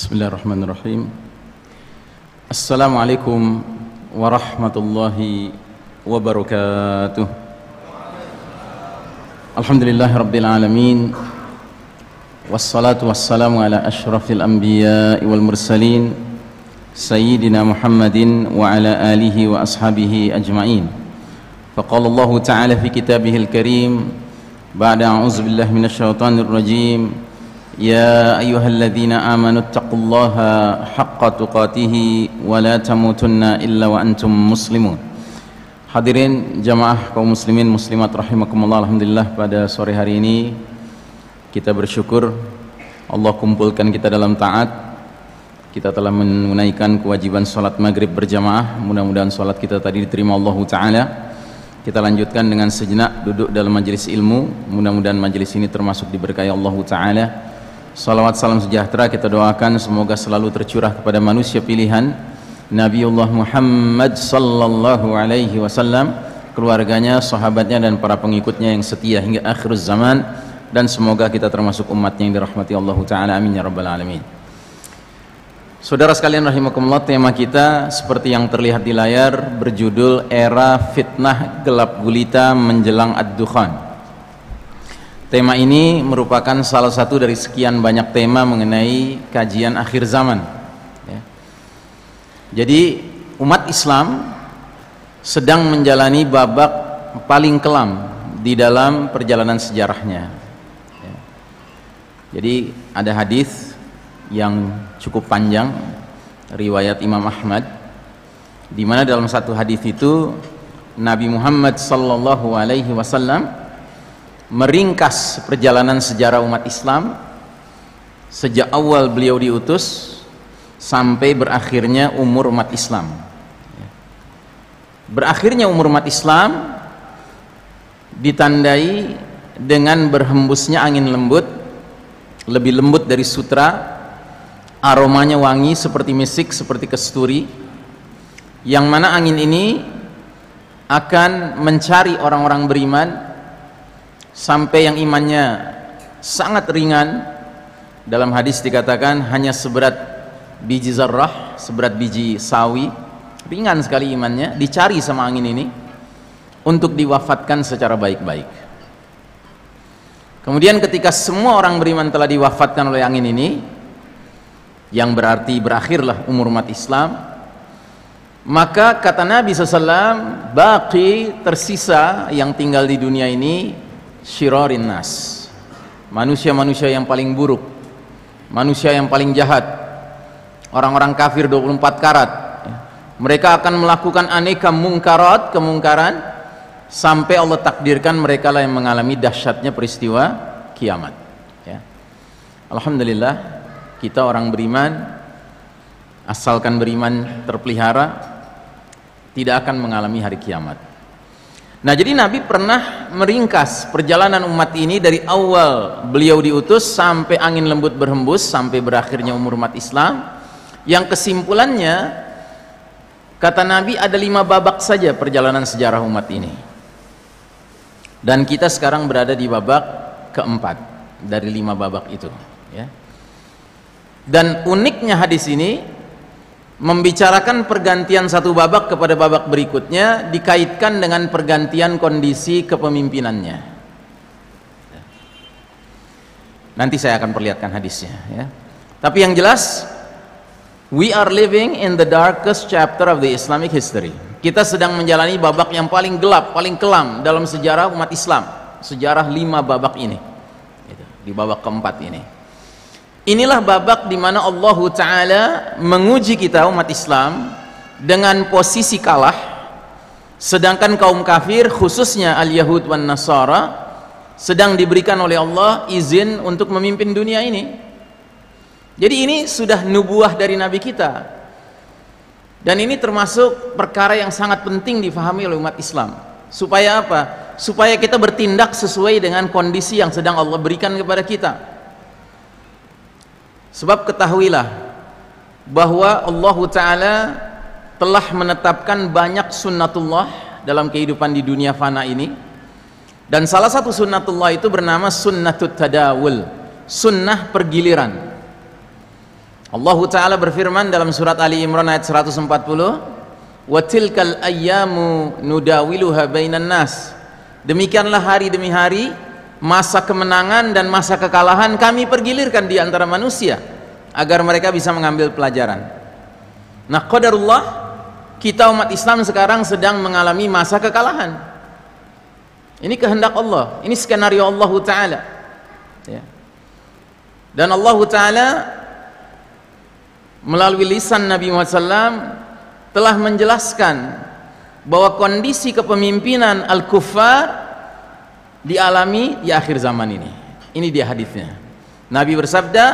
بسم الله الرحمن الرحيم السلام عليكم ورحمة الله وبركاته الحمد لله رب العالمين والصلاة والسلام على أشرف الأنبياء والمرسلين سيدنا محمد وعلى آله وأصحابه أجمعين فقال الله تعالى في كتابه الكريم بعد أعوذ بالله من الشيطان الرجيم يا أيها الذين آمنوا اتقوا الله حق تقاته ولا تموتن إلا وأنتم مسلمون Hadirin jamaah kaum muslimin muslimat rahimakumullah Alhamdulillah pada sore hari ini kita bersyukur Allah kumpulkan kita dalam taat kita telah menunaikan kewajiban salat maghrib berjamaah mudah-mudahan salat kita tadi diterima Allah Ta'ala kita lanjutkan dengan sejenak duduk dalam majelis ilmu mudah-mudahan majelis ini termasuk diberkahi Allah Ta'ala Salawat salam sejahtera kita doakan semoga selalu tercurah kepada manusia pilihan Nabiullah Muhammad sallallahu alaihi wasallam keluarganya, sahabatnya dan para pengikutnya yang setia hingga akhir zaman dan semoga kita termasuk umatnya yang dirahmati Allah taala amin ya rabbal alamin. Saudara sekalian rahimakumullah tema kita seperti yang terlihat di layar berjudul era fitnah gelap gulita menjelang ad-dukhan. Tema ini merupakan salah satu dari sekian banyak tema mengenai kajian akhir zaman. Ya. Jadi umat Islam sedang menjalani babak paling kelam di dalam perjalanan sejarahnya. Ya. Jadi ada hadis yang cukup panjang riwayat Imam Ahmad di mana dalam satu hadis itu Nabi Muhammad sallallahu alaihi wasallam meringkas perjalanan sejarah umat Islam. Sejak awal beliau diutus sampai berakhirnya umur umat Islam. Berakhirnya umur umat Islam ditandai dengan berhembusnya angin lembut lebih lembut dari sutra aromanya wangi seperti misik seperti kesturi yang mana angin ini akan mencari orang-orang beriman sampai yang imannya sangat ringan. Dalam hadis dikatakan hanya seberat biji zarrah seberat biji sawi. Ringan sekali imannya dicari sama angin ini untuk diwafatkan secara baik-baik. Kemudian ketika semua orang beriman telah diwafatkan oleh angin ini yang berarti berakhirlah umur umat Islam maka kata Nabi SAW baki tersisa yang tinggal di dunia ini syirarin nas. Manusia-manusia yang paling buruk. Manusia yang paling jahat. Orang-orang kafir 24 karat. Mereka akan melakukan aneka mungkarat kemungkaran sampai Allah takdirkan mereka lah yang mengalami dahsyatnya peristiwa kiamat. Ya. Alhamdulillah kita orang beriman asalkan beriman terpelihara tidak akan mengalami hari kiamat Nah jadi Nabi pernah meringkas perjalanan umat ini dari awal beliau diutus sampai angin lembut berhembus sampai berakhirnya umur umat Islam yang kesimpulannya kata Nabi ada lima babak saja perjalanan sejarah umat ini dan kita sekarang berada di babak keempat dari lima babak itu ya. dan uniknya hadis ini membicarakan pergantian satu babak kepada babak berikutnya dikaitkan dengan pergantian kondisi kepemimpinannya. Nanti saya akan perlihatkan hadisnya ya. tapi yang jelas we are living in the darkest chapter of the Islamic history. Kita sedang menjalani babak yang paling gelap, paling kelam dalam sejarah umat Islam. Sejarah lima babak ini. Gitu, di babak keempat ini Inilah babak di mana Allah Ta'ala menguji kita umat Islam dengan posisi kalah. Sedangkan kaum kafir khususnya al-Yahud wan Nasara sedang diberikan oleh Allah izin untuk memimpin dunia ini. Jadi ini sudah nubuah dari Nabi kita. Dan ini termasuk perkara yang sangat penting difahami oleh umat Islam. Supaya apa? supaya kita bertindak sesuai dengan kondisi yang sedang Allah berikan kepada kita Sebab ketahuilah bahwa Allah Ta'ala telah menetapkan banyak sunnatullah dalam kehidupan di dunia fana ini. Dan salah satu sunnatullah itu bernama sunnatut tadawul sunnah pergiliran. Allah Ta'ala berfirman dalam surat Ali Imran ayat 140 wa tilkal ayyamu nudawiluha nas. Demikianlah hari demi hari masa kemenangan dan masa kekalahan kami pergilirkan di antara manusia agar mereka bisa mengambil pelajaran. Nah qadarullah kita umat Islam sekarang sedang mengalami masa kekalahan. Ini kehendak Allah. Ini skenario Allah Ta'ala. Ya. dan Allah Ta'ala melalui lisan Nabi Muhammad SAW telah menjelaskan bahwa kondisi kepemimpinan al-kuffar dialami di akhir zaman ini. Ini dia hadisnya. Nabi bersabda,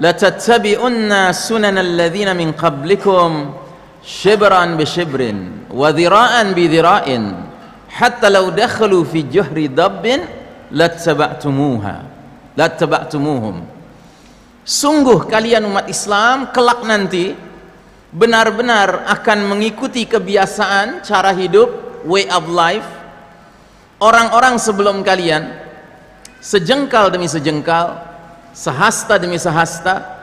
"La tattabi'unna sunanal ladzina min qablikum shibran bi shibrin wa dhira'an bi dhira'in hatta law dakhalu fi juhri dabbin lattaba'tumuha lattaba'tumuhum." sungguh kalian umat Islam kelak nanti benar-benar akan mengikuti kebiasaan cara hidup way of life orang-orang sebelum kalian sejengkal demi sejengkal sehasta demi sehasta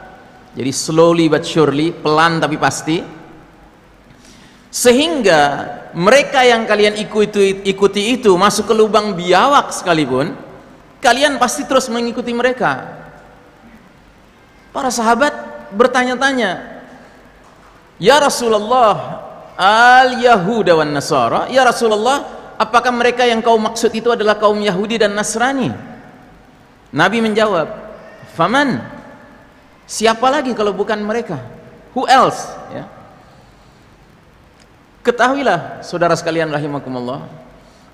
jadi slowly but surely pelan tapi pasti sehingga mereka yang kalian ikuti, ikuti itu masuk ke lubang biawak sekalipun kalian pasti terus mengikuti mereka. Para sahabat bertanya-tanya, "Ya Rasulullah, al-Yahuda wan Nasara, ya Rasulullah, apakah mereka yang kau maksud itu adalah kaum Yahudi dan Nasrani?" Nabi menjawab, "Faman? Siapa lagi kalau bukan mereka? Who else?" Ya. Ketahuilah saudara sekalian rahimakumullah,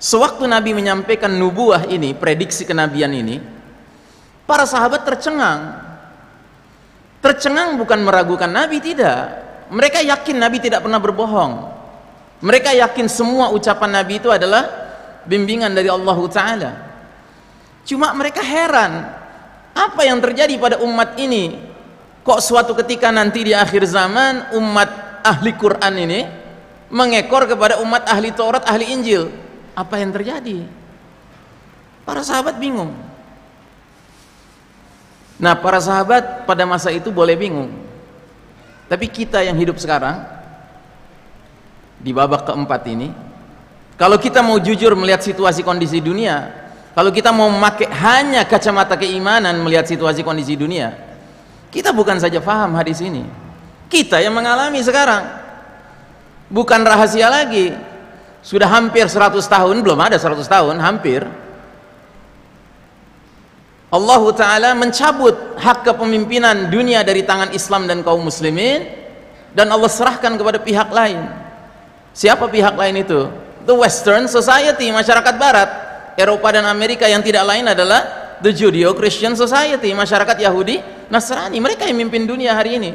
sewaktu Nabi menyampaikan nubuah ini, prediksi kenabian ini, para sahabat tercengang Tercengang bukan meragukan Nabi tidak. Mereka yakin Nabi tidak pernah berbohong. Mereka yakin semua ucapan Nabi itu adalah bimbingan dari Allah Taala. Cuma mereka heran, apa yang terjadi pada umat ini? Kok suatu ketika nanti di akhir zaman umat ahli Quran ini mengekor kepada umat ahli Taurat, ahli Injil? Apa yang terjadi? Para sahabat bingung. Nah, para sahabat pada masa itu boleh bingung. Tapi kita yang hidup sekarang di babak keempat ini, kalau kita mau jujur melihat situasi kondisi dunia, kalau kita mau memakai hanya kacamata keimanan melihat situasi kondisi dunia, kita bukan saja paham hadis ini. Kita yang mengalami sekarang. Bukan rahasia lagi. Sudah hampir 100 tahun, belum ada 100 tahun, hampir Allah Ta'ala mencabut hak kepemimpinan dunia dari tangan Islam dan kaum muslimin dan Allah serahkan kepada pihak lain siapa pihak lain itu? the western society, masyarakat barat. Eropa dan Amerika yang tidak lain adalah the Judeo-Christian society masyarakat Yahudi, Nasrani. Mereka yang memimpin dunia hari ini.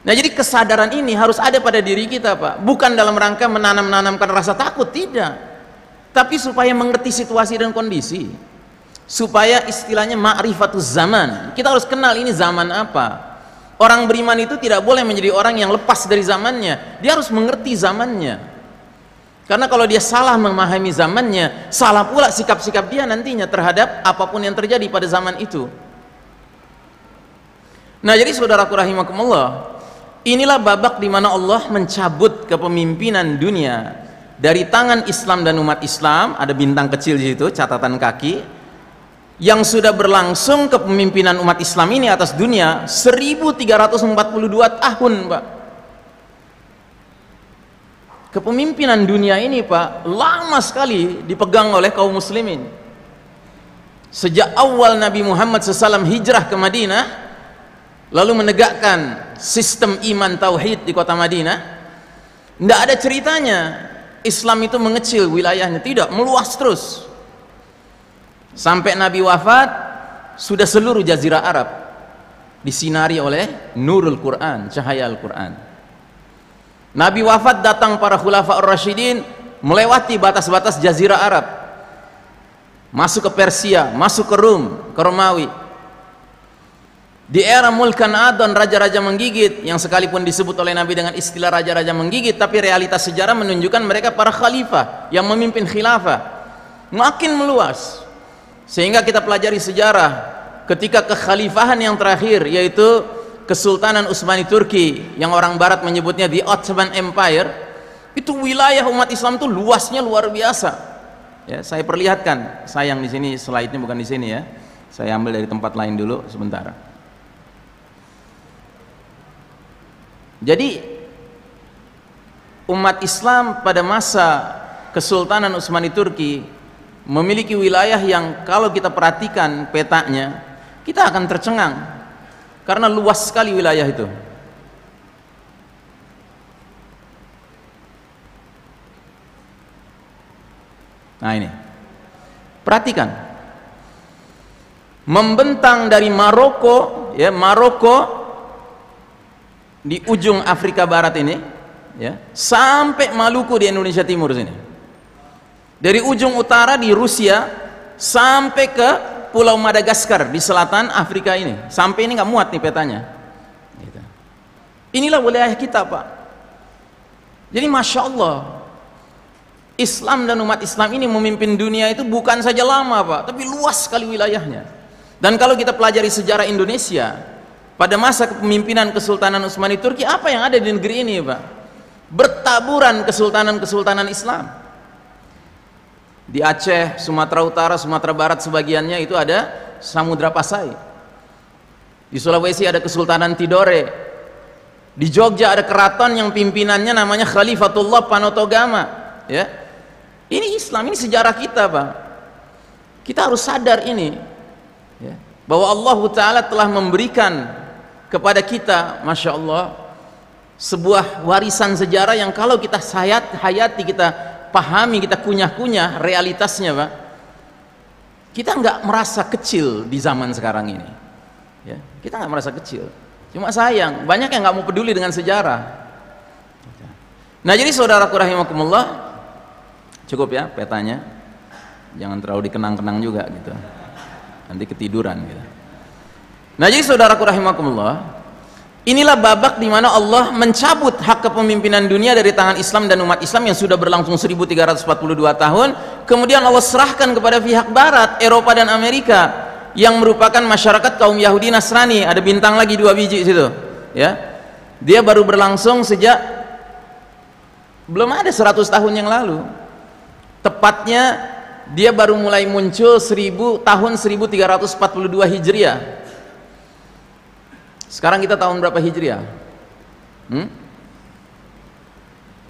Nah jadi kesadaran ini harus ada pada diri kita Pak. Bukan dalam rangka menanam-nanamkan rasa takut, tidak. Tapi supaya mengerti situasi dan kondisi. Supaya istilahnya ma'rifatuz zaman. Kita harus kenal ini zaman apa orang beriman itu tidak boleh menjadi orang yang lepas dari zamannya. Dia harus mengerti zamannya. Karena kalau dia salah memahami zamannya salah pula sikap-sikap dia nantinya terhadap apa pun yang terjadi pada zaman itu. Nah jadi saudaraku rahimakumullah inilah babak di mana Allah mencabut kepemimpinan dunia. Dari tangan Islam dan umat Islam ada bintang kecil di situ catatan kaki yang sudah berlangsung kepemimpinan umat Islam ini atas dunia 1342 tahun Pak. Kepemimpinan dunia ini Pak lama sekali dipegang oleh kaum muslimin. Sejak awal Nabi Muhammad SAW hijrah ke Madinah lalu menegakkan sistem iman tauhid di kota Madinah tidak ada ceritanya Islam itu mengecil wilayahnya tidak meluas terus sampai Nabi wafat sudah seluruh jazirah Arab disinari oleh nurul Quran cahaya Al-Quran. Nabi wafat datang para khulafa ar-rasyidin melewati batas-batas jazirah Arab. Masuk ke Persia masuk ke Rum ke Romawi. Di era Mulkan Adon raja-raja menggigit yang sekalipun disebut oleh Nabi dengan istilah raja-raja menggigit tapi realitas sejarah menunjukkan mereka para khalifah yang memimpin khilafah. Makin meluas sehingga kita pelajari sejarah ketika kekhalifahan yang terakhir yaitu Kesultanan Utsmani Turki yang orang barat menyebutnya the Ottoman Empire itu wilayah umat Islam itu luasnya luar biasa. Ya saya perlihatkan sayang di sini slide-nya bukan di sini ya. Saya ambil dari tempat lain dulu sebentar. Jadi umat Islam pada masa Kesultanan Utsmani Turki memiliki wilayah yang kalau kita perhatikan petanya kita akan tercengang. Karena luas sekali wilayah itu. Nah ini. Perhatikan. Membentang dari Maroko ya Maroko di ujung Afrika Barat ini ya sampai Maluku di Indonesia Timur sini dari ujung utara di Rusia sampai ke Pulau Madagaskar di selatan Afrika ini. Sampai ini nggak muat nih petanya. Gitu. inilah wilayah kita pak. Jadi Masya Allah Islam dan umat Islam ini memimpin dunia itu bukan saja lama pak tapi luas sekali wilayahnya. Dan kalau kita pelajari sejarah Indonesia pada masa kepemimpinan Kesultanan Utsmani Turki apa yang ada di negeri ini pak? Bertaburan kesultanan-kesultanan Islam di Aceh, Sumatera Utara, Sumatera Barat sebagiannya itu ada Samudra Pasai. Di Sulawesi ada Kesultanan Tidore. Di Jogja ada keraton yang pimpinannya namanya Khalifatullah Panotogama, ya. Ini Islam, ini sejarah kita, Pak. Kita harus sadar ini ya, bahwa Allah taala telah memberikan kepada kita, Masya Allah, sebuah warisan sejarah yang kalau kita hayat, hayati kita pahami kita kunyah-kunyah realitasnya pak. Kita nggak merasa kecil di zaman sekarang ini ya. Kita nggak merasa kecil. Cuma sayang banyak yang nggak mau peduli dengan sejarah. Nah jadi saudaraku rahimakumullah cukup ya petanya. Jangan terlalu dikenang-kenang juga gitu. Nanti ketiduran gitu. Nah jadi saudaraku rahimakumullah Inilah babak di mana Allah mencabut hak kepemimpinan dunia dari tangan Islam dan umat Islam yang sudah berlangsung 1342 tahun. Kemudian Allah serahkan kepada pihak barat, Eropa dan Amerika yang merupakan masyarakat kaum Yahudi Nasrani. Ada bintang lagi dua biji situ, ya. Dia baru berlangsung sejak belum ada 100 tahun yang lalu. Tepatnya dia baru mulai muncul 1000 tahun 1342 Hijriah sekarang kita tahun berapa Hijriah? Hmm?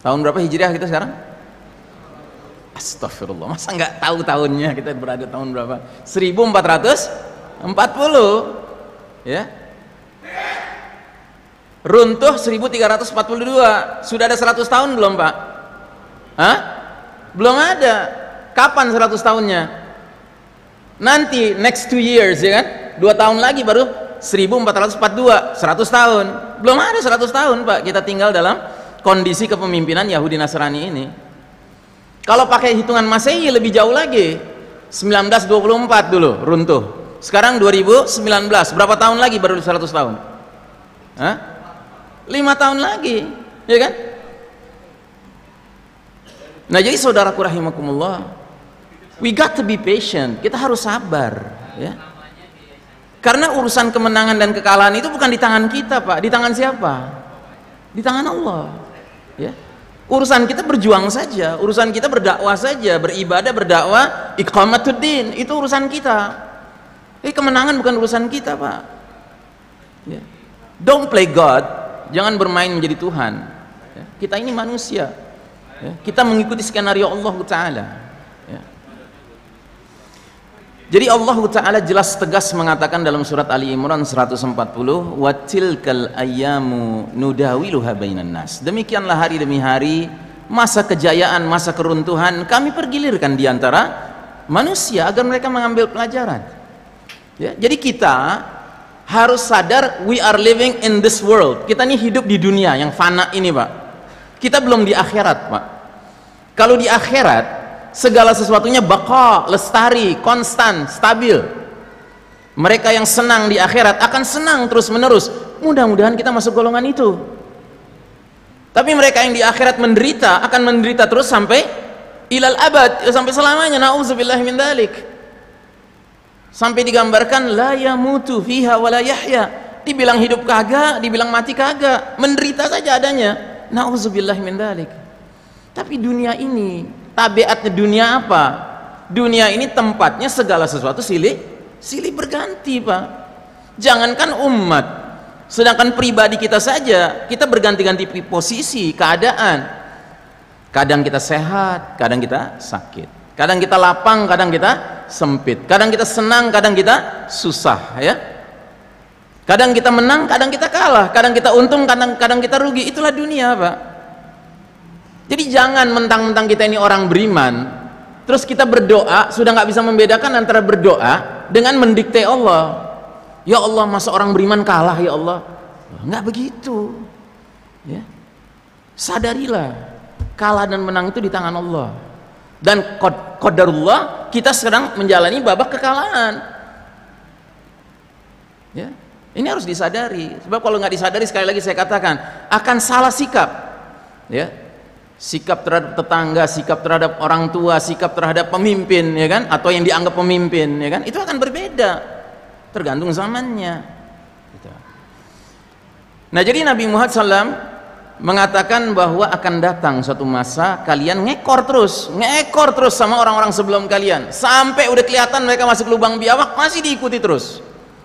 Tahun berapa Hijriah kita sekarang? Astagfirullah, masa nggak tahu tahunnya kita berada tahun berapa? 1440 ya runtuh 1342 sudah ada 100 tahun belum pak? Hah? belum ada kapan 100 tahunnya? nanti next two years ya kan dua tahun lagi baru 1442 100 tahun. Belum ada 100 tahun Pak kita tinggal dalam kondisi kepemimpinan Yahudi Nasrani ini. Kalau pakai hitungan Masehi lebih jauh lagi 1924 dulu runtuh. Sekarang 2019 berapa tahun lagi baru 100 tahun? Hah? 5 tahun lagi ya kan? Nah jadi saudaraku rahimakumullah we got to be patient. Kita harus sabar ya karena urusan kemenangan dan kekalahan itu bukan di tangan kita, Pak. Di tangan siapa? Di tangan Allah. Ya. Urusan kita berjuang saja, urusan kita berdakwah saja, beribadah, berdakwah, iqamatuddin, itu urusan kita. Tapi kemenangan bukan urusan kita, Pak. Ya. Don't play God, jangan bermain menjadi Tuhan. Ya. Kita ini manusia. Ya. Kita mengikuti skenario Allah Taala. Jadi Allah Ta'ala jelas tegas mengatakan dalam surat Ali Imran 140 Watilkal ayyamu nudawiluha bainan nas. Demikianlah hari demi hari Masa kejayaan, masa keruntuhan Kami pergilirkan di antara manusia Agar mereka mengambil pelajaran. Ya, Jadi kita harus sadar We are living in this world. Kita ini hidup di dunia yang fana ini Pak. Kita belum di akhirat Pak. Kalau di akhirat segala sesuatunya baka, lestari, konstan, stabil. Mereka yang senang di akhirat akan senang terus menerus. Mudah-mudahan kita masuk golongan itu. Tapi mereka yang di akhirat menderita akan menderita terus sampai ilal abad, sampai selamanya. Nauzubillah min dalik. Sampai digambarkan la yamutu fiha wa la yahya. dibilang hidup kagak dibilang mati kagak menderita saja adanya nauzubillah min dalik tapi dunia ini tabiatnya dunia apa? Dunia ini tempatnya segala sesuatu silih silih berganti pak. Jangankan umat sedangkan pribadi kita saja kita berganti-ganti posisi keadaan. Kadang kita sehat kadang kita sakit. Kadang kita lapang kadang kita sempit. Kadang kita senang kadang kita susah ya. Kadang kita menang kadang kita kalah. Kadang kita untung kadang kadang kita rugi. Itulah dunia pak jadi jangan mentang-mentang kita ini orang beriman terus kita berdoa sudah nggak bisa membedakan antara berdoa dengan mendikte Allah. Ya Allah masa orang beriman kalah ya Allah? Nggak begitu ya. Sadarilah kalah dan menang itu di tangan Allah. Dan qadarullah kita sedang menjalani babak kekalahan. Ya ini harus disadari. Sebab kalau nggak disadari sekali lagi saya katakan akan salah sikap ya sikap terhadap tetangga, sikap terhadap orang tua, sikap terhadap pemimpin, ya kan? Atau yang dianggap pemimpin, ya kan? Itu akan berbeda, tergantung zamannya. Gitu. Nah, jadi Nabi Muhammad SAW mengatakan bahwa akan datang suatu masa kalian ngekor terus, ngekor terus sama orang-orang sebelum kalian, sampai udah kelihatan mereka masuk lubang biawak masih diikuti terus.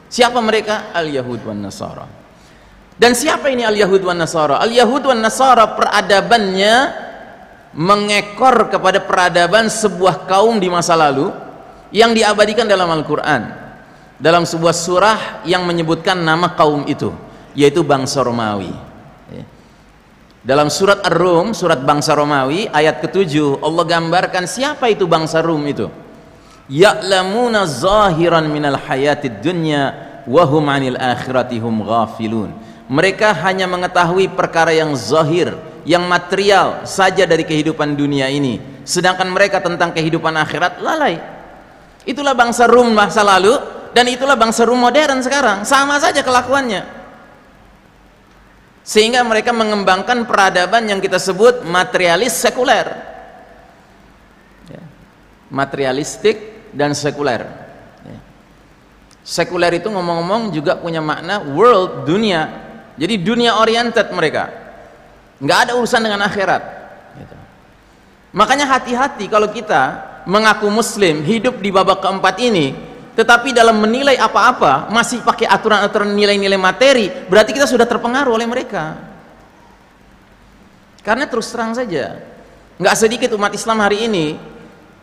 Siapa mereka? Al-Yahud wan Nasara. Dan siapa ini Al-Yahud wan Nasara? Al-Yahud wan Nasara peradabannya mengekor kepada peradaban sebuah kaum di masa lalu yang diabadikan dalam Al-Quran dalam sebuah surah yang menyebutkan nama kaum itu yaitu bangsa Romawi ya. dalam surat Ar-Rum surat bangsa Romawi ayat ketujuh Allah gambarkan siapa itu bangsa Rum itu ya'lamuna zahiran minal hayatid dunya wahum anil akhiratihum ghafilun mereka hanya mengetahui perkara yang zahir yang material saja dari kehidupan dunia ini. Sedangkan mereka tentang kehidupan akhirat lalai. Itulah bangsa Rum masa lalu dan itulah bangsa Rum modern sekarang. Sama saja kelakuannya. Sehingga mereka mengembangkan peradaban yang kita sebut materialis sekuler. Ya. materialistik dan sekuler. Ya. sekuler itu ngomong-ngomong juga punya makna world dunia jadi dunia oriented mereka. Nggak ada urusan dengan akhirat. Gitu. makanya hati-hati kalau kita mengaku muslim hidup di babak keempat ini tetapi dalam menilai apa-apa masih pakai aturan-aturan nilai-nilai materi berarti kita sudah terpengaruh oleh mereka. Karena terus terang saja nggak sedikit umat Islam hari ini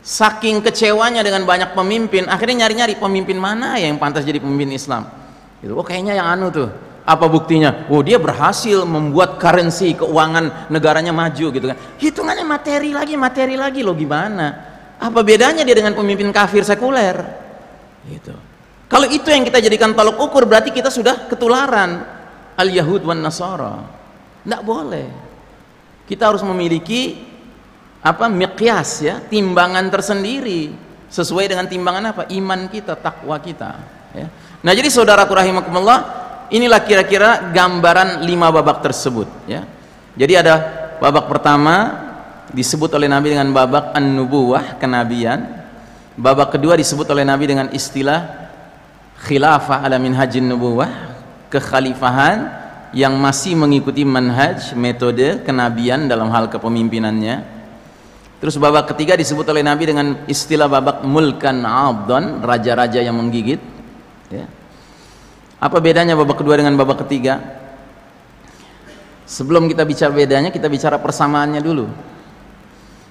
saking kecewanya dengan banyak pemimpin akhirnya nyari-nyari pemimpin mana yang pantas jadi pemimpin Islam? Gitu. oh kayaknya yang anu tuh apa buktinya? Oh dia berhasil membuat currency keuangan negaranya maju gitu kan. Hitungannya materi lagi, materi lagi loh gimana? Apa bedanya dia dengan pemimpin kafir sekuler? Gitu. Kalau itu yang kita jadikan tolok ukur berarti kita sudah ketularan al Yahud wan Nasara. Tidak boleh. Kita harus memiliki apa miqyas ya, timbangan tersendiri sesuai dengan timbangan apa? Iman kita, takwa kita. Ya. Nah jadi saudaraku rahimakumullah inilah kira-kira gambaran lima babak tersebut ya. Jadi ada babak pertama disebut oleh Nabi dengan babak an-nubuwah kenabian. Babak kedua disebut oleh Nabi dengan istilah khilafah ala minhajin nubuwah kekhalifahan yang masih mengikuti manhaj metode kenabian dalam hal kepemimpinannya. Terus babak ketiga disebut oleh Nabi dengan istilah babak mulkan abdan raja-raja yang menggigit ya apa bedanya babak kedua dengan babak ketiga? Sebelum kita bicara bedanya, kita bicara persamaannya dulu.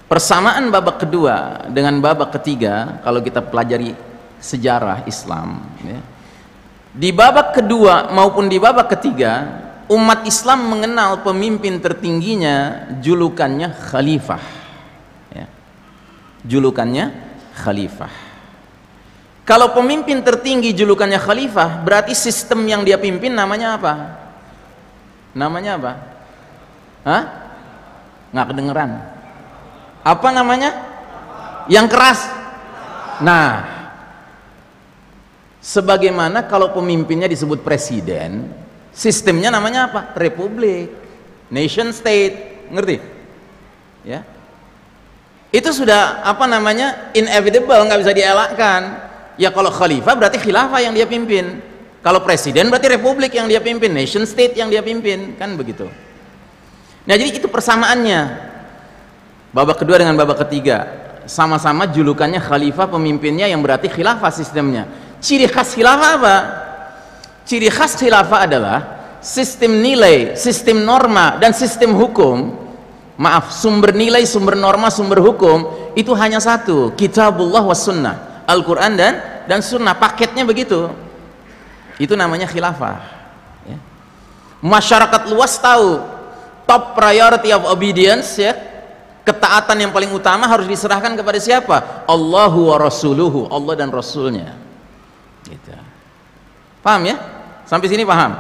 Persamaan babak kedua dengan babak ketiga, kalau kita pelajari sejarah Islam, ya, di babak kedua maupun di babak ketiga, umat Islam mengenal pemimpin tertingginya julukannya khalifah. Ya. Julukannya khalifah. Kalau pemimpin tertinggi julukannya khalifah, berarti sistem yang dia pimpin namanya apa? Namanya apa? Hah? Nggak kedengeran. Apa namanya? Yang keras. Nah, sebagaimana kalau pemimpinnya disebut presiden, sistemnya namanya apa? Republik, nation state, ngerti? Ya, itu sudah apa namanya inevitable, nggak bisa dielakkan ya kalau khalifah berarti khilafah yang dia pimpin Kalau presiden berarti republik yang dia pimpin, nation state yang dia pimpin, kan begitu. Nah, jadi itu persamaannya. Babak kedua dengan babak ketiga, sama-sama julukannya khalifah pemimpinnya yang berarti khilafah sistemnya. Ciri khas khilafah apa? Ciri khas khilafah adalah sistem nilai, sistem norma dan sistem hukum. Maaf, sumber nilai, sumber norma, sumber hukum itu hanya satu, kitabullah was sunnah. Al-Quran dan dan sunnah. Paketnya begitu. Itu namanya khilafah. Ya. masyarakat luas tahu top priority of obedience ya. Ketaatan yang paling utama harus diserahkan kepada siapa? Allahu wa rasuluhu. Allah dan Rasulnya. Gitu. paham ya? Sampai sini paham?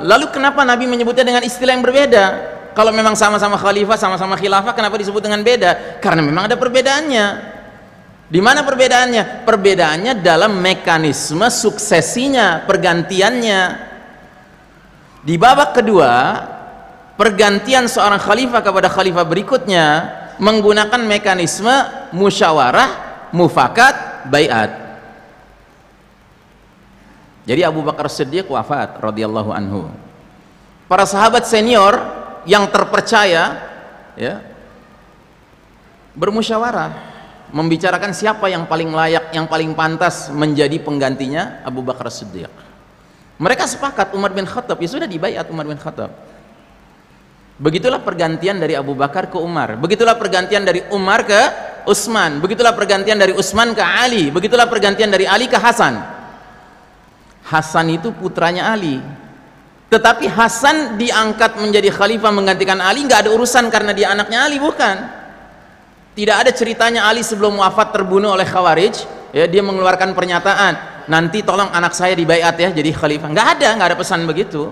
Lalu kenapa Nabi menyebutnya dengan istilah yang berbeda? Kalau memang sama-sama khalifah sama-sama khilafah kenapa disebut dengan beda? Karena memang ada perbedaannya di mana perbedaannya? Perbedaannya dalam mekanisme suksesinya, pergantiannya. Di babak kedua, pergantian seorang khalifah kepada khalifah berikutnya menggunakan mekanisme musyawarah, mufakat, bayat. Jadi Abu Bakar Siddiq wafat radhiyallahu anhu. Para sahabat senior yang terpercaya ya bermusyawarah membicarakan siapa yang paling layak, yang paling pantas menjadi penggantinya Abu Bakar Siddiq. Mereka sepakat Umar bin Khattab, ya sudah dibayat Umar bin Khattab. Begitulah pergantian dari Abu Bakar ke Umar. Begitulah pergantian dari Umar ke Utsman. Begitulah pergantian dari Utsman ke Ali. Begitulah pergantian dari Ali ke Hasan. Hasan itu putranya Ali. Tetapi Hasan diangkat menjadi khalifah menggantikan Ali nggak ada urusan karena dia anaknya Ali bukan tidak ada ceritanya Ali sebelum wafat terbunuh oleh Khawarij, ya dia mengeluarkan pernyataan, nanti tolong anak saya dibaiat ya jadi khalifah. Nggak ada, nggak ada pesan begitu.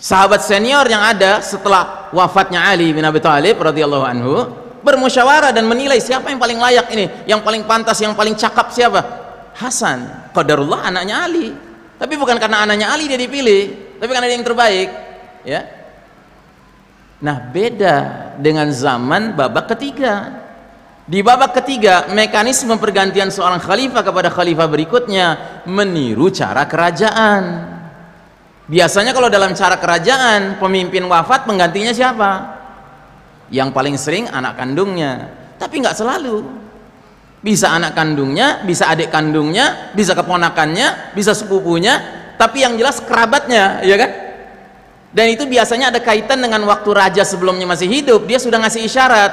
Sahabat senior yang ada setelah wafatnya Ali bin Abi Thalib radhiyallahu anhu bermusyawarah dan menilai siapa yang paling layak ini, yang paling pantas, yang paling cakap siapa? Hasan. Qadarullah anaknya Ali. Tapi bukan karena anaknya Ali dia dipilih, tapi karena dia yang terbaik, ya. Nah, beda dengan zaman babak ketiga. Di babak ketiga, mekanisme pergantian seorang khalifah kepada khalifah berikutnya meniru cara kerajaan. Biasanya kalau dalam cara kerajaan, pemimpin wafat penggantinya siapa? Yang paling sering anak kandungnya. Tapi nggak selalu. Bisa anak kandungnya, bisa adik kandungnya, bisa keponakannya, bisa sepupunya, tapi yang jelas kerabatnya, ya kan? Dan itu biasanya ada kaitan dengan waktu raja sebelumnya masih hidup dia sudah ngasih isyarat.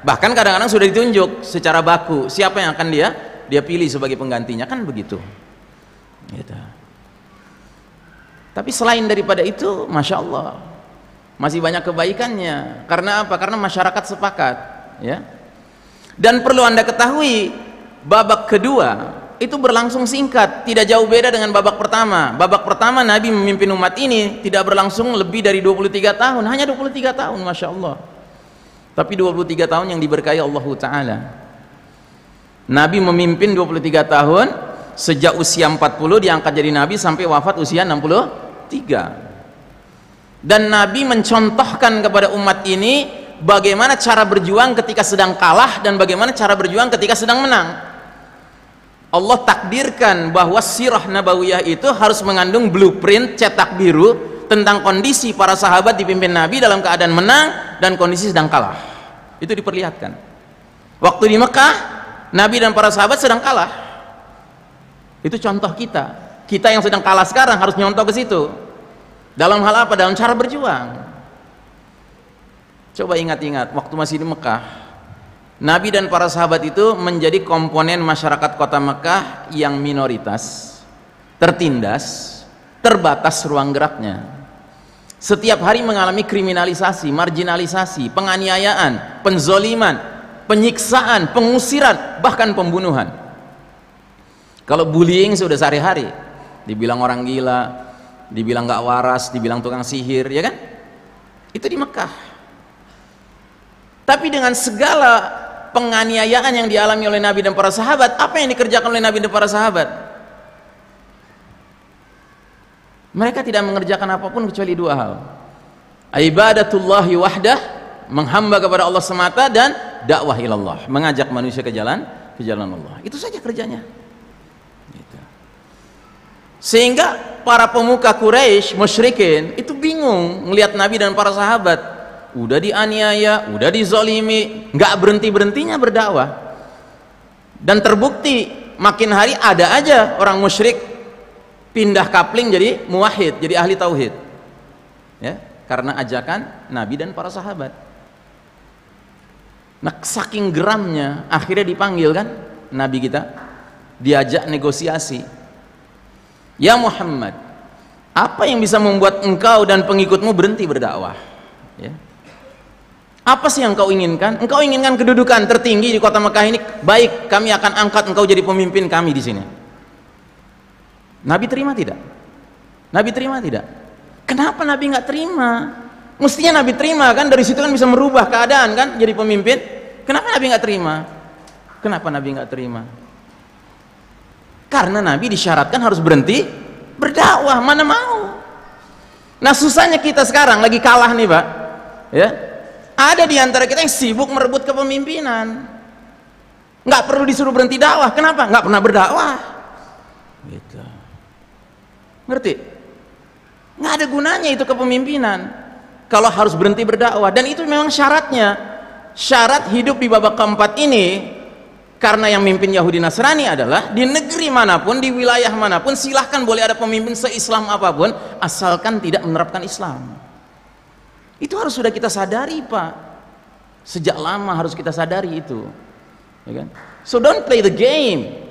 Bahkan kadang-kadang sudah ditunjuk secara baku siapa yang akan dia dia pilih sebagai penggantinya. Kan begitu. Gitu. tapi selain daripada itu Masya Allah masih banyak kebaikannya. Karena apa? karena masyarakat sepakat ya. Dan perlu anda ketahui babak kedua itu berlangsung singkat, tidak jauh beda dengan babak pertama. Babak pertama Nabi memimpin umat ini tidak berlangsung lebih dari 23 tahun, hanya 23 tahun, Masya Allah. Tapi 23 tahun yang diberkahi Allah Ta'ala. Nabi memimpin 23 tahun, sejak usia 40 diangkat jadi Nabi sampai wafat usia 63. Dan Nabi mencontohkan kepada umat ini bagaimana cara berjuang ketika sedang kalah dan bagaimana cara berjuang ketika sedang menang Allah takdirkan bahwa sirah nabawiyah itu harus mengandung blueprint cetak biru tentang kondisi para sahabat dipimpin Nabi dalam keadaan menang dan kondisi sedang kalah. Itu diperlihatkan. Waktu di Mekah Nabi dan para sahabat sedang kalah. Itu contoh kita. Kita yang sedang kalah sekarang harus nyontoh ke situ. Dalam hal apa? dalam cara berjuang. Coba ingat-ingat waktu masih di Mekah Nabi dan para sahabat itu menjadi komponen masyarakat kota Mekah yang minoritas, tertindas, terbatas ruang geraknya. Setiap hari mengalami kriminalisasi, marginalisasi, penganiayaan, penzoliman, penyiksaan, pengusiran, bahkan pembunuhan. Kalau bullying sudah sehari-hari, dibilang orang gila, dibilang gak waras, dibilang tukang sihir, ya kan? Itu di Mekah. Tapi dengan segala penganiayaan yang dialami oleh Nabi dan para sahabat apa yang dikerjakan oleh Nabi dan para sahabat? Mereka tidak mengerjakan apa pun kecuali dua hal. Ibadatullahi wahdah menghamba kepada Allah semata dan dakwah ilallah mengajak manusia ke jalan ke jalan Allah. Itu saja kerjanya. Gitu. sehingga para pemuka Quraisy musyrikin itu bingung melihat Nabi dan para sahabat udah dianiaya, udah dizolimi nggak berhenti-berhentinya berdakwah dan terbukti makin hari ada aja orang musyrik pindah kapling jadi muwahhid, jadi ahli tauhid ya karena ajakan Nabi dan para sahabat nah saking geramnya akhirnya dipanggil kan Nabi kita diajak negosiasi Ya Muhammad, apa yang bisa membuat engkau dan pengikutmu berhenti berdakwah? Ya. Apa sih yang kau inginkan? Engkau inginkan kedudukan tertinggi di kota Mekah ini? Baik, kami akan angkat engkau jadi pemimpin kami di sini. Nabi terima tidak? Nabi terima tidak? Kenapa Nabi nggak terima? Mestinya Nabi terima kan dari situ kan bisa merubah keadaan kan jadi pemimpin. Kenapa Nabi nggak terima? Kenapa Nabi nggak terima? Karena Nabi disyaratkan harus berhenti berdakwah, mana mau. Nah susahnya kita sekarang lagi kalah nih Pak. Ya. Ada di antara kita yang sibuk merebut kepemimpinan. Nggak perlu disuruh berhenti dakwah. Kenapa? Nggak pernah berdakwah. Gitu. Ngerti? Nggak ada gunanya itu kepemimpinan. Kalau harus berhenti berdakwah. Dan itu memang syaratnya. Syarat hidup di babak keempat ini karena yang mimpin Yahudi Nasrani adalah di negeri mana pun, di wilayah mana pun silahkan boleh ada pemimpin se-Islam apa pun asalkan tidak menerapkan Islam. Itu harus sudah kita sadari, Pak. Sejak lama harus kita sadari itu. Ya kan? So don't play the game.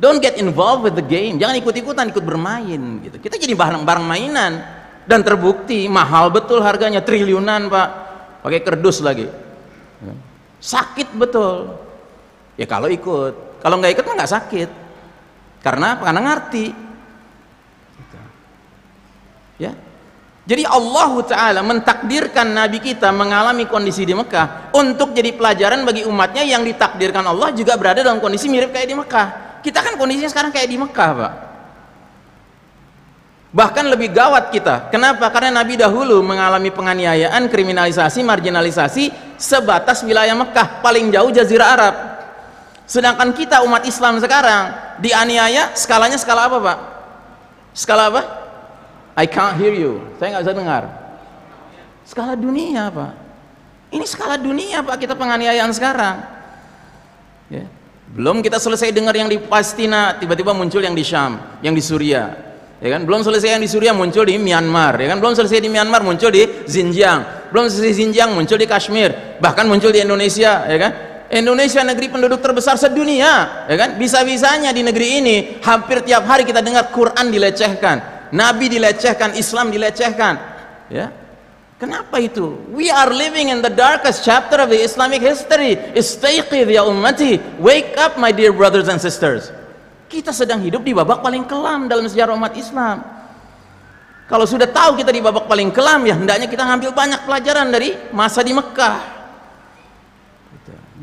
Don't get involved with the game. Jangan ikut-ikutan ikut bermain gitu. Kita jadi barang-barang mainan dan terbukti mahal betul harganya triliunan, Pak. Pakai kerdus lagi. Ya kan? Sakit betul ya kalau ikut kalau nggak ikut nggak sakit karena karena ngerti gitu. ya jadi Allah Ta'ala mentakdirkan Nabi kita mengalami kondisi di Mekah untuk jadi pelajaran bagi umatnya yang ditakdirkan Allah juga berada dalam kondisi mirip kayak di Mekah kita kan kondisinya sekarang kayak di Mekah Pak bahkan lebih gawat kita kenapa? karena Nabi dahulu mengalami penganiayaan, kriminalisasi, marginalisasi sebatas wilayah Mekah paling jauh Jazirah Arab Sedangkan kita umat Islam sekarang dianiaya skalanya skala apa pak? Skala apa? I can't hear you. Saya nggak bisa dengar. Skala dunia pak. Ini skala dunia pak kita penganiayaan sekarang. Ya. Belum kita selesai dengar yang di Palestina, tiba-tiba muncul yang di Syam, yang di Suria. Ya kan? Belum selesai yang di Suria muncul di Myanmar, ya kan? Belum selesai di Myanmar muncul di Xinjiang. Belum selesai Xinjiang muncul di Kashmir, bahkan muncul di Indonesia, ya kan? Indonesia negeri penduduk terbesar sedunia ya kan bisa-bisanya di negeri ini hampir tiap hari kita dengar Quran dilecehkan Nabi dilecehkan Islam dilecehkan. Ya. Kenapa itu? We are living in the darkest chapter of the Islamic history. Istayqidh ya ummati. Wake up my dear brothers and sisters. Kita sedang hidup di babak paling kelam dalam sejarah umat Islam. Kalau sudah tahu kita di babak paling kelam ya hendaknya kita ngambil banyak pelajaran dari masa di Mekah.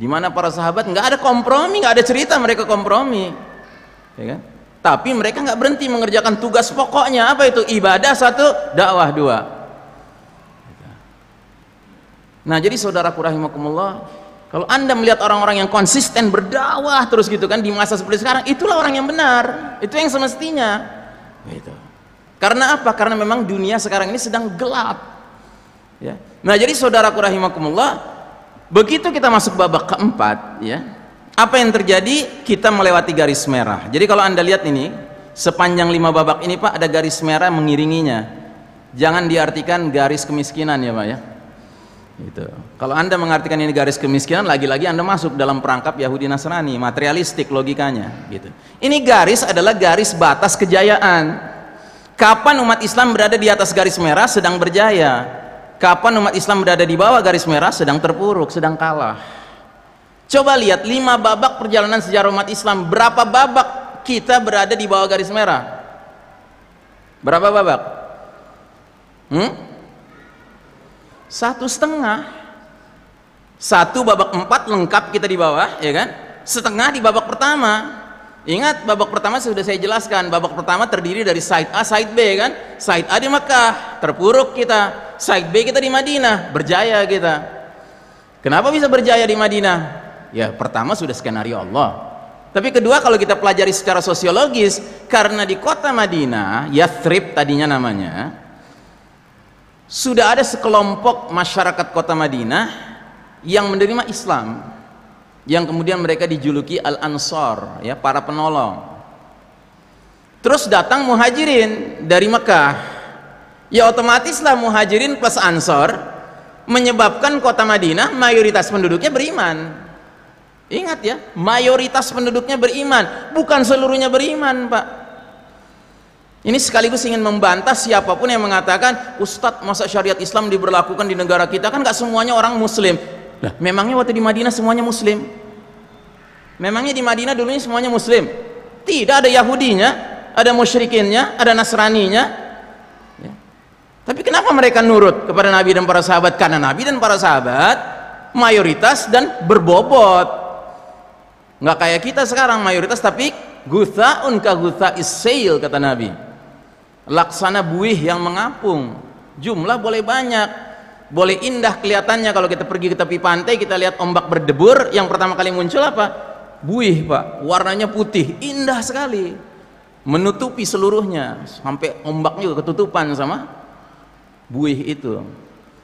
Di mana para sahabat nggak ada kompromi, nggak ada cerita mereka kompromi, ya kan? Tapi mereka nggak berhenti mengerjakan tugas pokoknya apa itu ibadah satu, dakwah dua. Nah jadi saudaraku rahimakumullah, kalau anda melihat orang-orang yang konsisten berdakwah terus gitu kan di masa seperti sekarang, itulah orang yang benar, itu yang semestinya. Gitu. Karena apa? Karena memang dunia sekarang ini sedang gelap. Ya. Nah jadi saudaraku rahimakumullah, Begitu kita masuk babak keempat, ya, apa yang terjadi? Kita melewati garis merah. Jadi kalau anda lihat ini, sepanjang lima babak ini pak ada garis merah mengiringinya. Jangan diartikan garis kemiskinan ya pak ya. Gitu. Kalau anda mengartikan ini garis kemiskinan, lagi-lagi anda masuk dalam perangkap Yahudi Nasrani, materialistik logikanya. Gitu. Ini garis adalah garis batas kejayaan. Kapan umat Islam berada di atas garis merah sedang berjaya kapan umat Islam berada di bawah garis merah sedang terpuruk, sedang kalah coba lihat lima babak perjalanan sejarah umat Islam. Berapa babak kita berada di bawah garis merah? Berapa babak? Hmm? satu setengah. Satu babak empat lengkap kita di bawah ya kan? Setengah di babak pertama. Ingat babak pertama sudah saya jelaskan. Babak pertama terdiri dari side A, side B kan? Side A di Mekah terpuruk kita. Side B kita di Madinah berjaya kita. Kenapa bisa berjaya di Madinah ya pertama sudah skenario Allah Tapi kedua kalau kita pelajari secara sosiologis, karena di kota Madinah, Yathrib tadinya namanya, sudah ada sekelompok masyarakat kota Madinah yang menerima Islam, yang kemudian mereka dijuluki Al-Ansar, ya para penolong. Terus datang muhajirin dari Mekah. Ya otomatislah muhajirin plus Ansar menyebabkan kota Madinah mayoritas penduduknya beriman Ingat ya, mayoritas penduduknya beriman, bukan seluruhnya beriman, Pak. Ini sekaligus ingin membantah siapa pun yang mengatakan, Ustadz, masa syariat Islam diberlakukan di negara kita kan nggak semuanya orang Muslim. Lah, memangnya waktu di Madinah semuanya Muslim? Memangnya di Madinah dulunya semuanya Muslim? Tidak ada Yahudinya, ada musyrikinnya, ada Nasraninya. Ya. Tapi kenapa mereka nurut kepada Nabi dan para sahabat? Karena Nabi dan para sahabat mayoritas dan berbobot nggak kayak kita sekarang mayoritas tapi guthaun ka gutha isail kata Nabi. Laksana buih yang mengapung. Jumlah boleh banyak. Boleh indah kelihatannya kalau kita pergi ke tepi pantai kita lihat ombak berdebur yang pertama kali muncul apa? Buih pak. Warnanya putih indah sekali. Menutupi seluruhnya. Sampai ombak juga ketutupan sama buih itu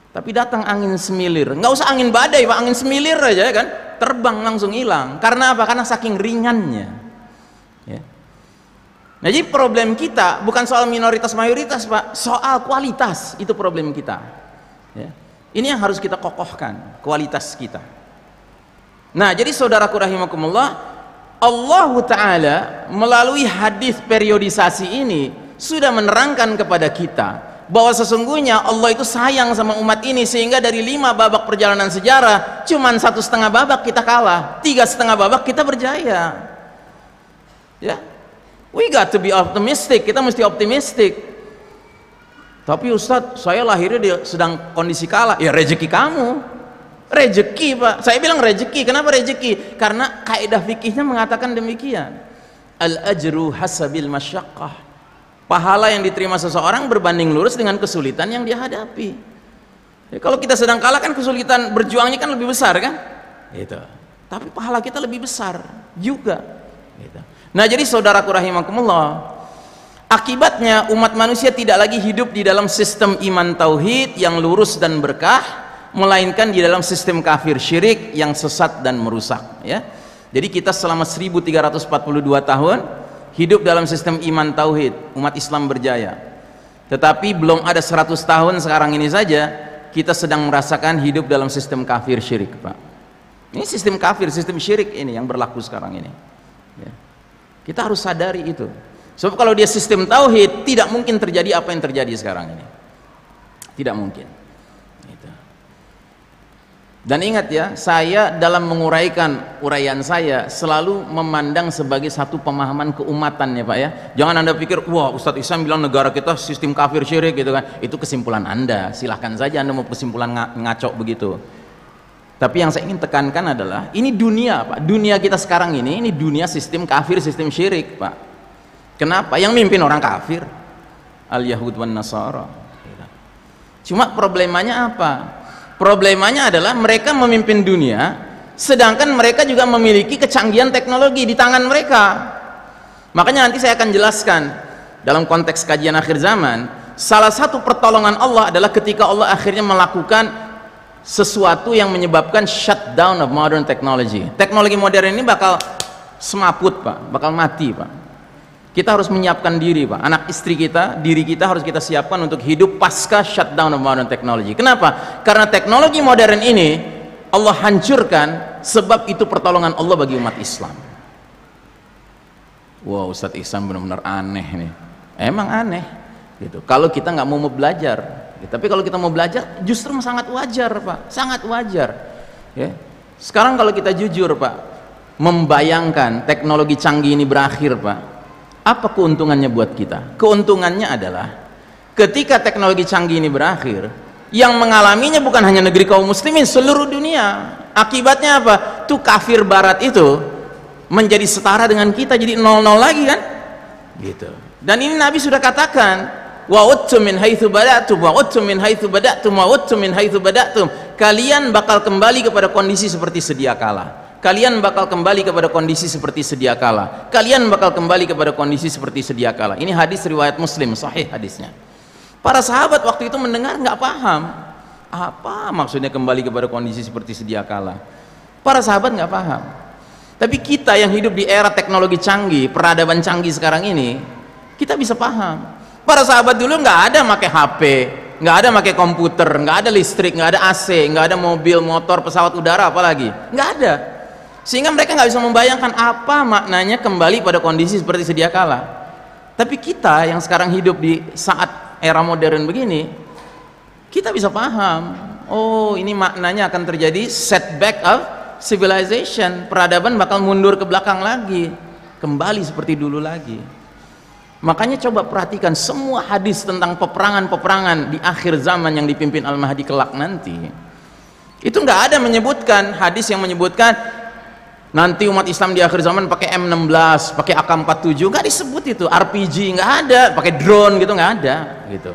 tapi datang angin semilir. Nggak usah angin badai pak. Angin semilir aja ya kan? Terbang langsung hilang. Karena apa? Karena saking ringannya. Ya. nah jadi problem kita bukan soal minoritas mayoritas pak. Soal kualitas itu problem kita. Ya. ini yang harus kita kokohkan kualitas kita. Nah jadi saudaraku rahimakumullah Allah Ta'ala melalui hadis periodisasi ini sudah menerangkan kepada kita bahwa sesungguhnya Allah itu sayang sama umat ini sehingga dari lima babak perjalanan sejarah cuman satu setengah babak kita kalah tiga setengah babak kita berjaya. Ya. We got to be optimistic kita mesti optimistic. Tapi Ustadz saya lahirnya dia sedang kondisi kalah. Ya rezeki kamu. Rezeki pak. Saya bilang rezeki. Kenapa rezeki? Karena kaidah fikihnya mengatakan demikian. Al ajru hasabil masyaqqah pahala yang diterima seseorang berbanding lurus dengan kesulitan yang dia hadapi ya, kalau kita sedang kalah kan kesulitan berjuangnya kan lebih besar kan? Itu tapi pahala kita lebih besar juga. Gitu. nah jadi saudaraku rahimakumullah akibatnya umat manusia tidak lagi hidup di dalam sistem iman tauhid yang lurus dan berkah melainkan di dalam sistem kafir syirik yang sesat dan merusak ya. Jadi kita selama 1342 tahun hidup dalam sistem iman tauhid umat Islam berjaya. Tetapi belum ada 100 tahun sekarang ini saja kita sedang merasakan hidup dalam sistem kafir syirik Pak. Ini sistem kafir, sistem syirik ini yang berlaku sekarang ini. Ya. kita harus sadari itu. Sebab kalau dia sistem tauhid tidak mungkin terjadi apa yang terjadi sekarang ini. Tidak mungkin dan ingat ya, saya dalam menguraikan uraian saya selalu memandang sebagai satu pemahaman keumatan ya Pak ya. Jangan Anda pikir, wah Ustadz Islam bilang negara kita sistem kafir syirik gitu kan. Itu kesimpulan Anda, silahkan saja Anda mau kesimpulan ngaco begitu. Tapi yang saya ingin tekankan adalah, ini dunia Pak, dunia kita sekarang ini, ini dunia sistem kafir, sistem syirik Pak. Kenapa? Yang mimpin orang kafir. Al-Yahud wan Nasara. Cuma problemanya apa? Problemanya adalah mereka memimpin dunia, sedangkan mereka juga memiliki kecanggihan teknologi di tangan mereka. Makanya nanti saya akan jelaskan dalam konteks kajian akhir zaman, salah satu pertolongan Allah adalah ketika Allah akhirnya melakukan sesuatu yang menyebabkan shutdown of modern technology. Teknologi modern ini bakal semaput, Pak, bakal mati, Pak kita harus menyiapkan diri Pak. Anak istri kita diri kita harus kita siapkan untuk hidup pasca shutdown of modern technology. Kenapa? karena teknologi modern ini Allah hancurkan sebab itu pertolongan Allah bagi umat Islam. Wow Ustadz Ihsan benar-benar aneh nih. Emang aneh gitu. Kalau kita nggak mau belajar ya, tapi kalau kita mau belajar justru sangat wajar Pak. Sangat wajar ya. sekarang kalau kita jujur Pak membayangkan teknologi canggih ini berakhir Pak apa keuntungannya buat kita? Keuntungannya adalah ketika teknologi canggih ini berakhir, yang mengalaminya bukan hanya negeri kaum muslimin, seluruh dunia. Akibatnya apa? Tuh kafir barat itu menjadi setara dengan kita, jadi nol-nol lagi kan? Gitu. Dan ini Nabi sudah katakan, wa min haitsu bada'tum wa min haitsu bada'tum wa min haitsu bada'tum. Kalian bakal kembali kepada kondisi seperti sedia kala kalian bakal kembali kepada kondisi seperti sedia kala. Kalian bakal kembali kepada kondisi seperti sedia kala. Ini hadis riwayat muslim sahih hadisnya. Para sahabat waktu itu mendengar nggak paham. Apa maksudnya kembali kepada kondisi seperti sedia kala? Para sahabat nggak paham. Tapi kita yang hidup di era teknologi canggih peradaban canggih sekarang ini kita bisa paham. Para sahabat dulu nggak ada pakai HP nggak ada pakai komputer nggak ada listrik nggak ada AC nggak ada mobil motor pesawat udara apalagi. Nggak ada sehingga mereka nggak bisa membayangkan apa maknanya kembali pada kondisi seperti sedia kala. Tapi kita yang sekarang hidup di saat era modern begini kita bisa paham oh ini maknanya akan terjadi setback of civilization. Peradaban bakal mundur ke belakang lagi kembali seperti dulu lagi. Makanya coba perhatikan semua hadis tentang peperangan-peperangan di akhir zaman yang dipimpin Al-Mahdi kelak nanti. Itu nggak ada menyebutkan hadis yang menyebutkan nanti umat Islam di akhir zaman pakai M16 pakai AK47 nggak disebut itu. RPG nggak ada pakai drone gitu nggak ada gitu.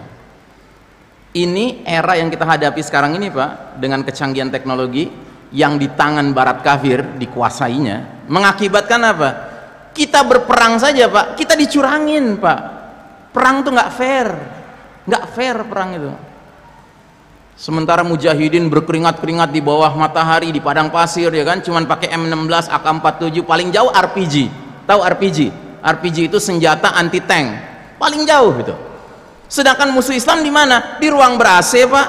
Ini era yang kita hadapi sekarang ini pak dengan kecanggihan teknologi yang di tangan barat kafir dikuasainya mengakibatkan apa? Kita berperang saja pak. Kita dicurangin pak. Perang tuh nggak fair. Nggak fair perang itu Sementara mujahidin berkeringat-keringat di bawah matahari di padang pasir ya kan, cuman pakai M16, AK47 paling jauh RPG. Tahu RPG? RPG itu senjata anti tank. Paling jauh gitu. Sedangkan musuh Islam di mana? Di ruang ber-AC, Pak.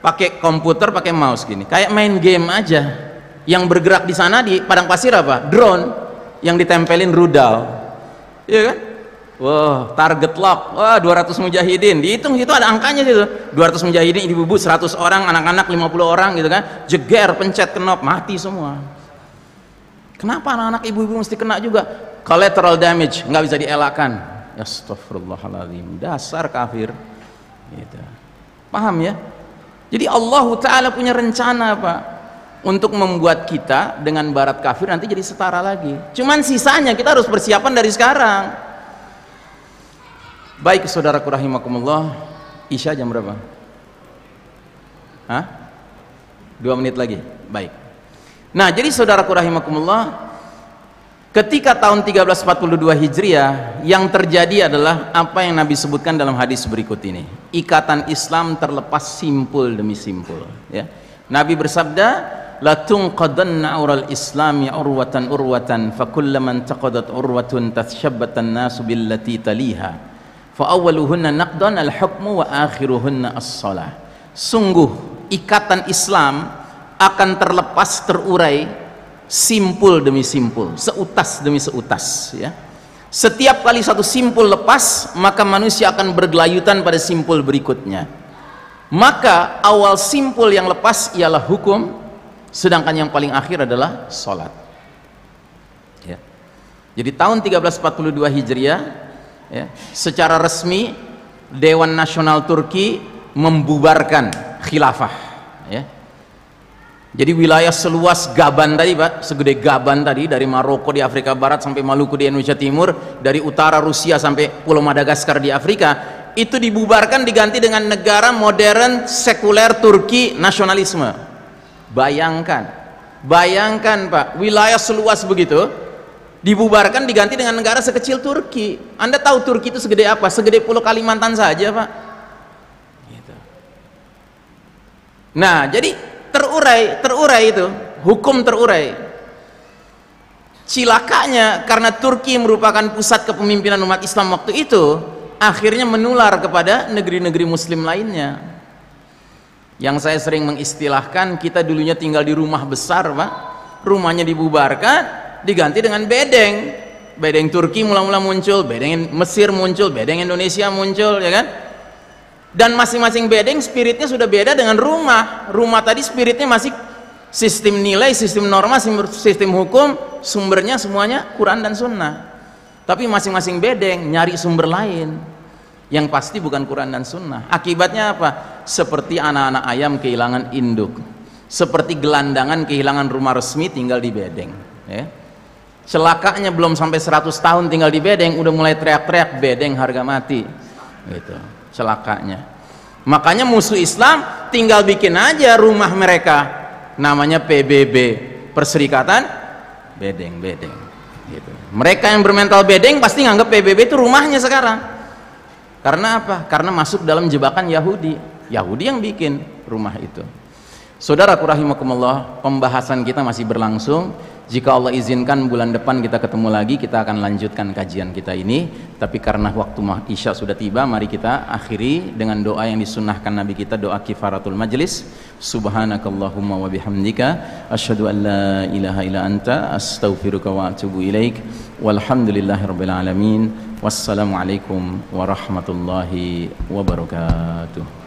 Pakai komputer, pakai mouse gini. Kayak main game aja. Yang bergerak di sana di padang pasir apa? Drone yang ditempelin rudal. Iya kan? Wah, target lock. Wah, 200 mujahidin. Dihitung situ ada angkanya situ. 200 mujahidin ibu-ibu 100 orang, anak-anak 50 orang gitu kan. Jeger, pencet knop, mati semua. Kenapa anak-anak ibu-ibu mesti kena juga? Collateral damage, nggak bisa dielakkan. Astagfirullahaladzim. Dasar kafir. Gitu. Paham ya? Jadi Allah Ta'ala punya rencana Pak untuk membuat kita dengan barat kafir nanti jadi setara lagi. Cuman sisanya kita harus persiapan dari sekarang. Baik saudaraku rahimakumullah, Isya jam berapa? Hah? Dua menit lagi. Baik. Nah, jadi saudaraku rahimakumullah, ketika tahun 1342 Hijriah yang terjadi adalah apa yang Nabi sebutkan dalam hadis berikut ini. Ikatan Islam terlepas simpul demi simpul, ya. Nabi bersabda, la tunqadanna ural islami urwatan urwatan fa kullaman taqadat urwatun tashabbatan nasu billati taliha fa awwaluhunna naqdan al-hukmu wa akhiruhunna as-salah. Sungguh ikatan Islam akan terlepas terurai simpul demi simpul seutas demi seutas ya. Setiap kali satu simpul lepas maka manusia akan bergelayutan pada simpul berikutnya. Maka awal simpul yang lepas ialah hukum sedangkan yang paling akhir adalah salat. Ya. Jadi tahun 1342 Hijriah ya, secara resmi Dewan Nasional Turki membubarkan khilafah ya. Jadi wilayah seluas Gaban tadi Pak, segede Gaban tadi dari Maroko di Afrika Barat sampai Maluku di Indonesia Timur, dari utara Rusia sampai Pulau Madagaskar di Afrika, itu dibubarkan diganti dengan negara modern sekuler Turki nasionalisme. Bayangkan. Bayangkan Pak, wilayah seluas begitu dibubarkan diganti dengan negara sekecil Turki. Anda tahu Turki itu segede apa? Segede pulau Kalimantan saja pak. Gitu. nah jadi terurai terurai itu hukum terurai. Cilakanya karena Turki merupakan pusat kepemimpinan umat Islam waktu itu akhirnya menular kepada negeri-negeri muslim lainnya. Yang saya sering mengistilahkan kita dulunya tinggal di rumah besar pak. Rumahnya dibubarkan diganti dengan bedeng. Bedeng Turki mula-mula muncul bedeng Mesir muncul bedeng Indonesia muncul ya kan? Dan masing-masing bedeng spiritnya sudah beda dengan rumah. Rumah tadi spiritnya masih sistem nilai, sistem norma, sistem hukum sumbernya semuanya Quran dan Sunnah. Tapi masing-masing bedeng nyari sumber lain. Yang pasti bukan Quran dan Sunnah. Akibatnya apa? seperti anak-anak ayam kehilangan induk. Seperti gelandangan kehilangan rumah resmi tinggal di bedeng ya celakanya belum sampai 100 tahun tinggal di bedeng udah mulai teriak-teriak bedeng harga mati gitu celakanya makanya musuh Islam tinggal bikin aja rumah mereka namanya PBB perserikatan bedeng-bedeng gitu. Mereka yang bermental bedeng pasti nganggap PBB itu rumahnya sekarang. Karena apa? Karena masuk dalam jebakan Yahudi. Yahudi yang bikin rumah itu. Saudaraku rahimakumullah, pembahasan kita masih berlangsung. Jika Allah izinkan bulan depan kita ketemu lagi, kita akan lanjutkan kajian kita ini. Tapi karena waktu Isya sudah tiba, mari kita akhiri dengan doa yang disunnahkan Nabi kita, doa kifaratul majlis. Subhanakallahumma wa bihamdika asyhadu an la ilaha illa anta astaghfiruka wa atubu ilaik. Walhamdulillahirabbil alamin. Wassalamualaikum warahmatullahi wabarakatuh.